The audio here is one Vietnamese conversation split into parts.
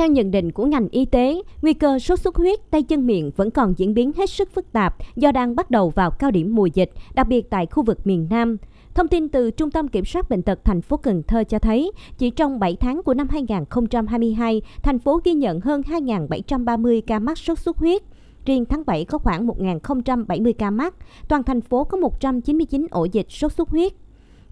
Theo nhận định của ngành y tế, nguy cơ sốt xuất huyết tay chân miệng vẫn còn diễn biến hết sức phức tạp do đang bắt đầu vào cao điểm mùa dịch, đặc biệt tại khu vực miền Nam. Thông tin từ Trung tâm Kiểm soát Bệnh tật thành phố Cần Thơ cho thấy, chỉ trong 7 tháng của năm 2022, thành phố ghi nhận hơn 2.730 ca mắc sốt xuất huyết. Riêng tháng 7 có khoảng 1.070 ca mắc, toàn thành phố có 199 ổ dịch sốt xuất huyết.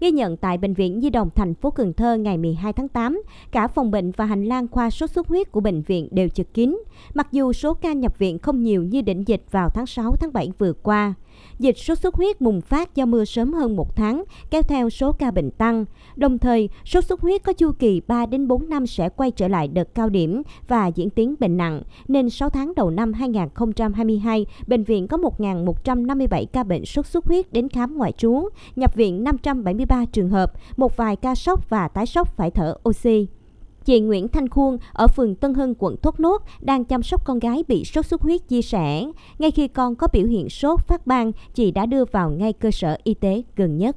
Ghi nhận tại Bệnh viện Di đồng thành phố Cần Thơ ngày 12 tháng 8, cả phòng bệnh và hành lang khoa sốt xuất huyết của bệnh viện đều chật kín, mặc dù số ca nhập viện không nhiều như đỉnh dịch vào tháng 6 tháng 7 vừa qua. Dịch sốt xuất huyết bùng phát do mưa sớm hơn một tháng, kéo theo số ca bệnh tăng. Đồng thời, sốt xuất huyết có chu kỳ 3 đến 4 năm sẽ quay trở lại đợt cao điểm và diễn tiến bệnh nặng, nên 6 tháng đầu năm 2022, bệnh viện có 1.157 ca bệnh sốt xuất huyết đến khám ngoại trú, nhập viện 573 trường hợp, một vài ca sốc và tái sốc phải thở oxy. Chị Nguyễn Thanh Khuôn ở phường Tân Hưng, quận Thốt Nốt đang chăm sóc con gái bị sốt xuất huyết chia sẻ. Ngay khi con có biểu hiện sốt phát ban, chị đã đưa vào ngay cơ sở y tế gần nhất.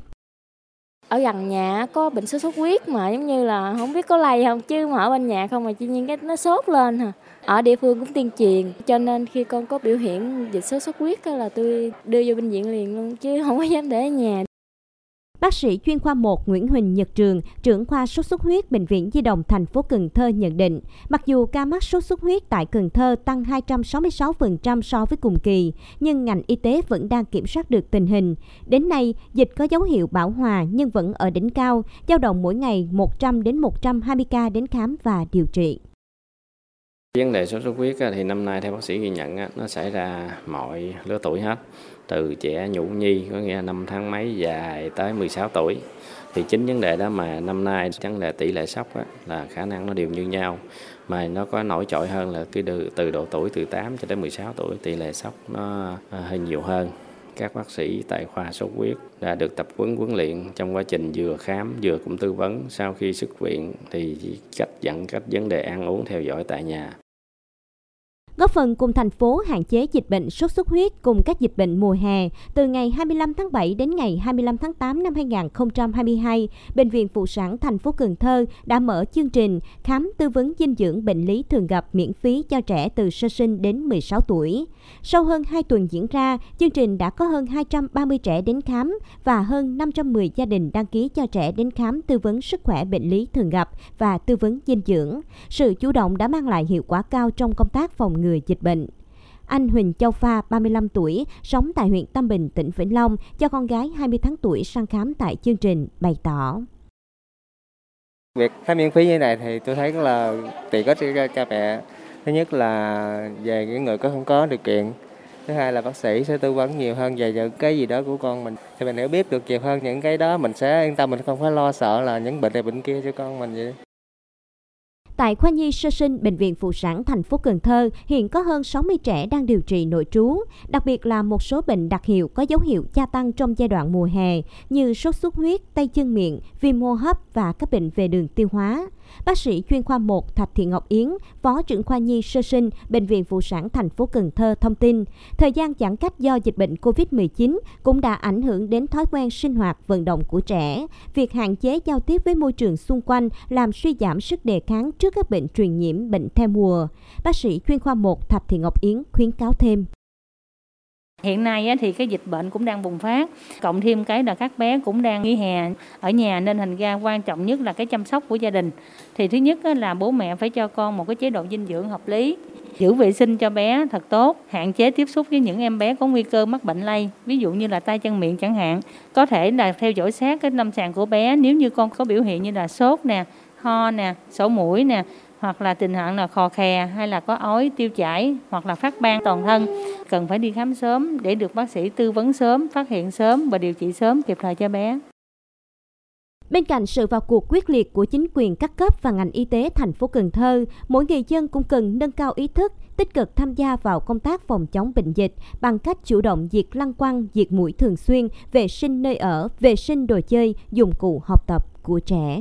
Ở gần nhà có bệnh sốt xuất huyết mà giống như là không biết có lây không chứ mà ở bên nhà không mà tự nhiên cái nó sốt lên hả. Ở địa phương cũng tuyên truyền cho nên khi con có biểu hiện dịch sốt xuất huyết là tôi đưa vô bệnh viện liền luôn chứ không có dám để ở nhà. Bác sĩ chuyên khoa 1 Nguyễn Huỳnh Nhật Trường, trưởng khoa sốt xuất huyết Bệnh viện Di đồng thành phố Cần Thơ nhận định, mặc dù ca mắc sốt xuất huyết tại Cần Thơ tăng 266% so với cùng kỳ, nhưng ngành y tế vẫn đang kiểm soát được tình hình. Đến nay, dịch có dấu hiệu bão hòa nhưng vẫn ở đỉnh cao, dao động mỗi ngày 100 đến 120 ca đến khám và điều trị. Vấn đề sốt xuất huyết thì năm nay theo bác sĩ ghi nhận nó xảy ra mọi lứa tuổi hết. Từ trẻ nhũ nhi có nghĩa là năm tháng mấy dài tới 16 tuổi. Thì chính vấn đề đó mà năm nay vấn đề tỷ lệ sốc á, là khả năng nó đều như nhau. Mà nó có nổi trội hơn là cái từ, từ độ tuổi từ 8 cho đến 16 tuổi tỷ lệ sốc nó à, hơi nhiều hơn. Các bác sĩ tại khoa sốt huyết đã được tập huấn huấn luyện trong quá trình vừa khám vừa cũng tư vấn. Sau khi xuất viện thì cách dẫn cách vấn đề ăn uống theo dõi tại nhà góp phần cùng thành phố hạn chế dịch bệnh sốt xuất huyết cùng các dịch bệnh mùa hè. Từ ngày 25 tháng 7 đến ngày 25 tháng 8 năm 2022, Bệnh viện Phụ sản thành phố Cần Thơ đã mở chương trình khám tư vấn dinh dưỡng bệnh lý thường gặp miễn phí cho trẻ từ sơ sinh đến 16 tuổi. Sau hơn 2 tuần diễn ra, chương trình đã có hơn 230 trẻ đến khám và hơn 510 gia đình đăng ký cho trẻ đến khám tư vấn sức khỏe bệnh lý thường gặp và tư vấn dinh dưỡng. Sự chủ động đã mang lại hiệu quả cao trong công tác phòng ngừa dịch bệnh. Anh Huỳnh Châu Pha, 35 tuổi, sống tại huyện Tam Bình, tỉnh Vĩnh Long, cho con gái 20 tháng tuổi sang khám tại chương trình, bày tỏ. Việc khám miễn phí như này thì tôi thấy là tiện ích cho cha mẹ. Thứ nhất là về những người có không có điều kiện. Thứ hai là bác sĩ sẽ tư vấn nhiều hơn về những cái gì đó của con mình. Thì mình hiểu biết được nhiều hơn những cái đó mình sẽ yên tâm mình không phải lo sợ là những bệnh này bệnh kia cho con mình vậy. Tại khoa nhi sơ sinh Bệnh viện Phụ sản thành phố Cần Thơ hiện có hơn 60 trẻ đang điều trị nội trú, đặc biệt là một số bệnh đặc hiệu có dấu hiệu gia tăng trong giai đoạn mùa hè như sốt xuất huyết, tay chân miệng, viêm hô hấp và các bệnh về đường tiêu hóa. Bác sĩ chuyên khoa 1 Thạch Thị Ngọc Yến, Phó trưởng khoa nhi sơ sinh Bệnh viện Phụ sản thành phố Cần Thơ thông tin, thời gian giãn cách do dịch bệnh COVID-19 cũng đã ảnh hưởng đến thói quen sinh hoạt vận động của trẻ. Việc hạn chế giao tiếp với môi trường xung quanh làm suy giảm sức đề kháng trước các bệnh truyền nhiễm, bệnh theo mùa. Bác sĩ chuyên khoa 1 Thạch Thị Ngọc Yến khuyến cáo thêm. Hiện nay thì cái dịch bệnh cũng đang bùng phát, cộng thêm cái là các bé cũng đang nghỉ hè ở nhà nên thành ra quan trọng nhất là cái chăm sóc của gia đình. Thì thứ nhất là bố mẹ phải cho con một cái chế độ dinh dưỡng hợp lý, giữ vệ sinh cho bé thật tốt, hạn chế tiếp xúc với những em bé có nguy cơ mắc bệnh lây, ví dụ như là tay chân miệng chẳng hạn. Có thể là theo dõi sát cái lâm sàng của bé nếu như con có biểu hiện như là sốt nè, ho nè, sổ mũi nè, hoặc là tình trạng là khò khè hay là có ói tiêu chảy hoặc là phát ban toàn thân cần phải đi khám sớm để được bác sĩ tư vấn sớm, phát hiện sớm và điều trị sớm kịp thời cho bé. Bên cạnh sự vào cuộc quyết liệt của chính quyền các cấp và ngành y tế thành phố Cần Thơ, mỗi người dân cũng cần nâng cao ý thức, tích cực tham gia vào công tác phòng chống bệnh dịch bằng cách chủ động diệt lăng quăng, diệt mũi thường xuyên, vệ sinh nơi ở, vệ sinh đồ chơi, dụng cụ học tập của trẻ.